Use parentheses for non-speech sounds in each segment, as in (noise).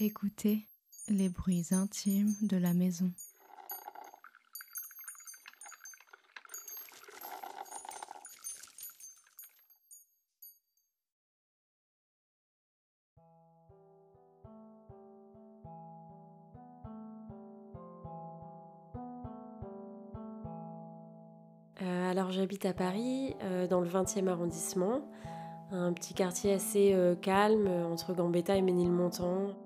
Écoutez les bruits intimes de la maison. Euh, alors j'habite à Paris, euh, dans le 20e arrondissement, un petit quartier assez euh, calme entre Gambetta et Ménilmontant.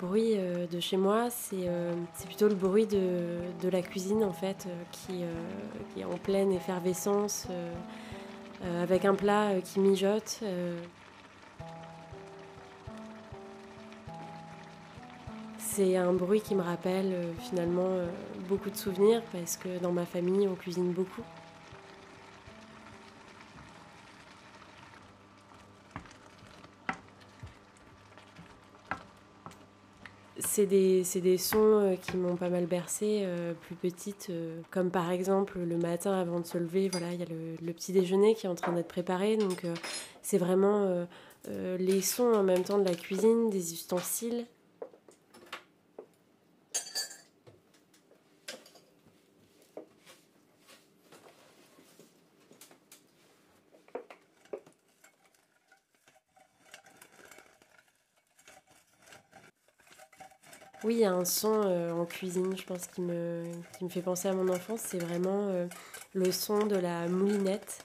Bruit de chez moi, c'est plutôt le bruit de, la cuisine en fait, qui, qui, est en pleine effervescence, avec un plat qui mijote. C'est un bruit qui me rappelle euh, finalement euh, beaucoup de souvenirs parce que dans ma famille on cuisine beaucoup. C'est des, des, sons euh, qui m'ont pas mal bercé plus petite, comme par exemple le matin avant de se lever, voilà, il y a le, petit déjeuner qui est en train d'être préparé, donc c'est vraiment les sons en même temps de la cuisine, des ustensiles, Oui, il y a un son euh, en cuisine, je pense, qui me, me fait penser à mon enfance. C'est vraiment euh, le son de la moulinette.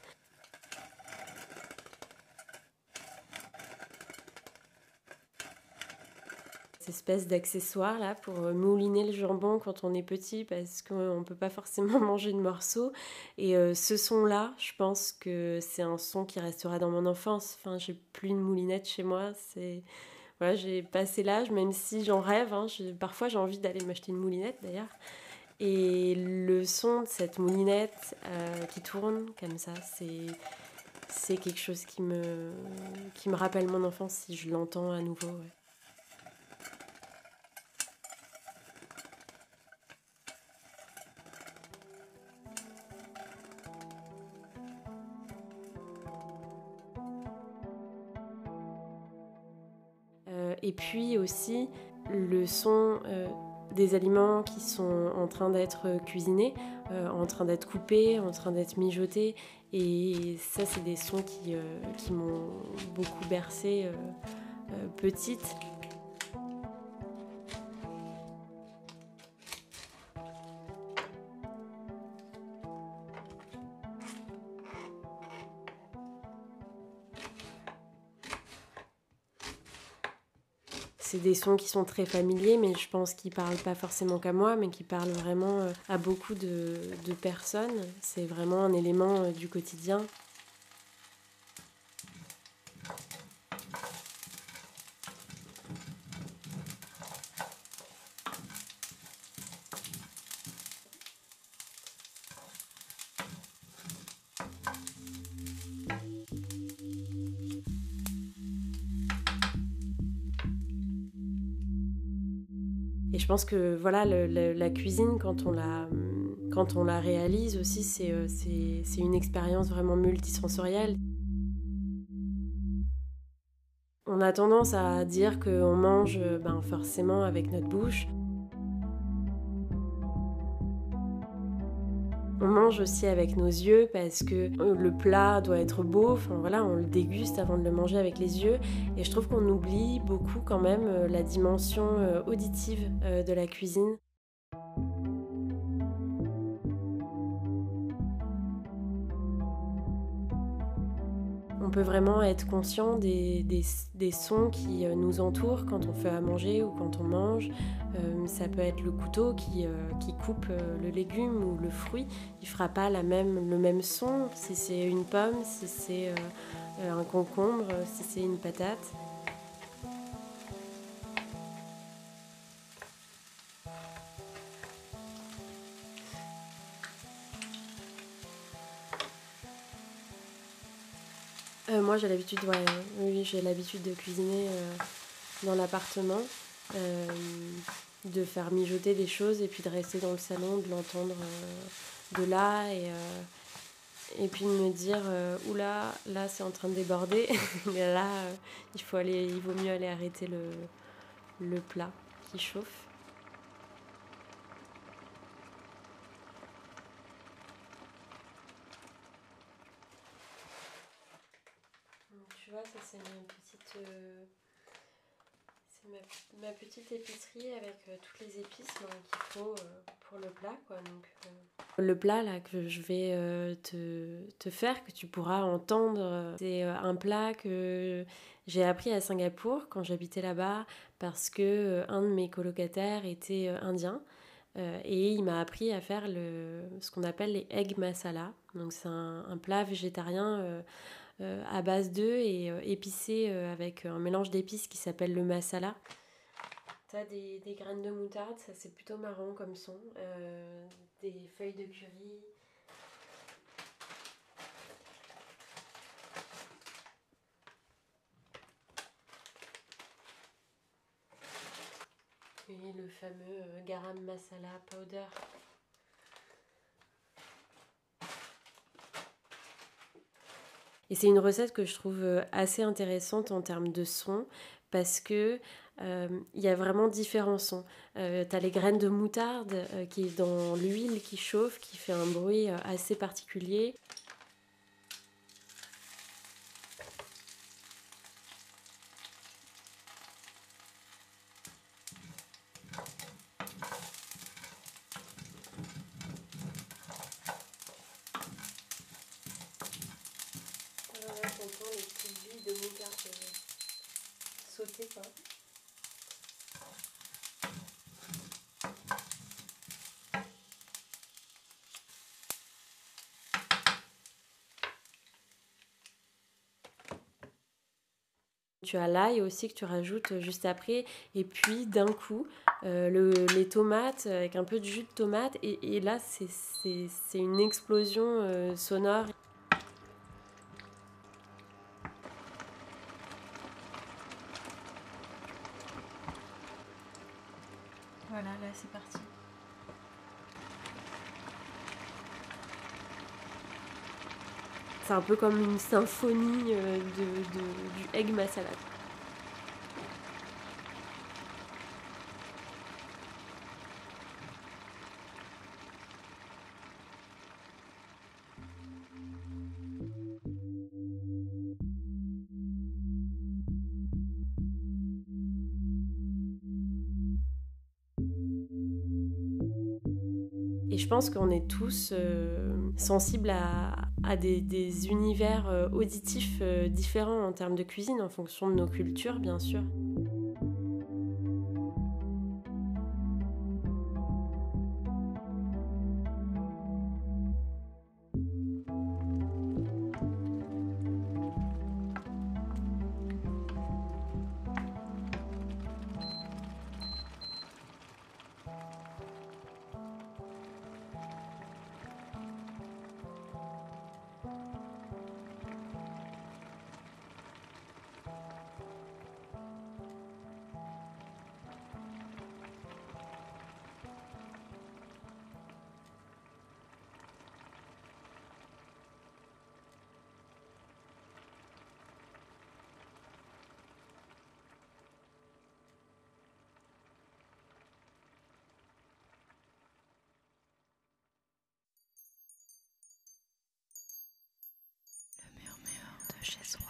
Cette espèce d'accessoire là pour euh, mouliner le jambon quand on est petit parce qu'on ne peut pas forcément (laughs) manger de morceaux. Et ce son-là, je pense que c'est un son qui restera dans mon enfance. Enfin, j'ai plus de moulinette chez moi. C'est voilà, j'ai passé l'âge, même si j'en rêve. Hein, parfois, j'ai envie d'aller m'acheter une moulinette d'ailleurs. Et le son de cette moulinette euh, qui tourne comme ça, c'est c'est quelque chose qui me qui me rappelle mon enfance si je l'entends à nouveau. Et puis aussi le son euh, des aliments qui sont en train d'être cuisinés, euh, en train d'être coupés, en train d'être mijotés. Et ça, c'est des sons qui, euh, qui m'ont beaucoup bercé petite. C'est des sons qui sont très familiers, mais je pense qu'ils parlent pas forcément qu'à moi, mais qui parlent vraiment euh, à beaucoup de, de personnes. C'est vraiment un élément euh, du quotidien. Et je pense que voilà, la cuisine, quand on la, réalise aussi, c'est, euh, c'est, une expérience vraiment multisensorielle. On a tendance à dire qu'on mange ben, forcément avec notre bouche. On mange aussi avec nos yeux parce que euh, le plat doit être beau. Enfin voilà, on le déguste avant de le manger avec les yeux. Et je trouve qu'on oublie beaucoup quand même euh, la dimension euh, auditive de la cuisine. Peut vraiment être conscient des, sons qui euh, nous entourent quand on fait à manger ou quand on mange. Euh, ça peut être le couteau qui, euh, coupe le légume ou le fruit. Il fera pas le même son si c'est une pomme, si c'est un concombre, si c'est une patate. Euh, moi, j'ai l'habitude, oui, j'ai l'habitude de cuisiner euh, dans l'appartement. Euh, de faire mijoter des choses et puis de rester dans le salon, de l'entendre de là et, et puis de me dire oula, là c'est en train de déborder, (laughs) et là il, faut aller, il vaut mieux aller arrêter le, le plat qui chauffe. tu vois, ça c'est. Euh, ma, petite épicerie avec euh, toutes les épices qu'il faut euh, pour le plat. Quoi. Donc, Le plat là que je vais te, faire, que tu pourras entendre, c'est un plat que j'ai appris à Singapour quand j'habitais là-bas parce que un de mes colocataires était indien. et il m'a appris à faire le, ce qu'on appelle les egg masala. Donc c'est un, plat végétarien à base d'œufs et euh, épicé euh, avec un mélange d'épices qui s'appelle le masala. T'as des, des graines de moutarde, ça c'est plutôt marrant comme son. des feuilles de curry. Et le fameux garam masala powder. Et c'est une recette que je trouve euh, assez intéressante en termes de son parce que euh, il y a vraiment différents sons. Euh, tu as les graines de moutarde qui est dans l'huile qui chauffe, qui fait un bruit assez particulier. Tu as l'ail aussi que tu rajoutes juste après. Et puis d'un coup, euh, le, les tomates avec un peu de jus de tomate. Et, là, c'est une explosion euh, sonore. Voilà, là c'est parti. C'est un peu comme une symphonie euh, du egg masala. Et je pense qu'on est tous euh, sensibles à, des, univers euh, auditifs euh, différents en termes de cuisine en fonction de nos cultures, bien sûr. chez soi.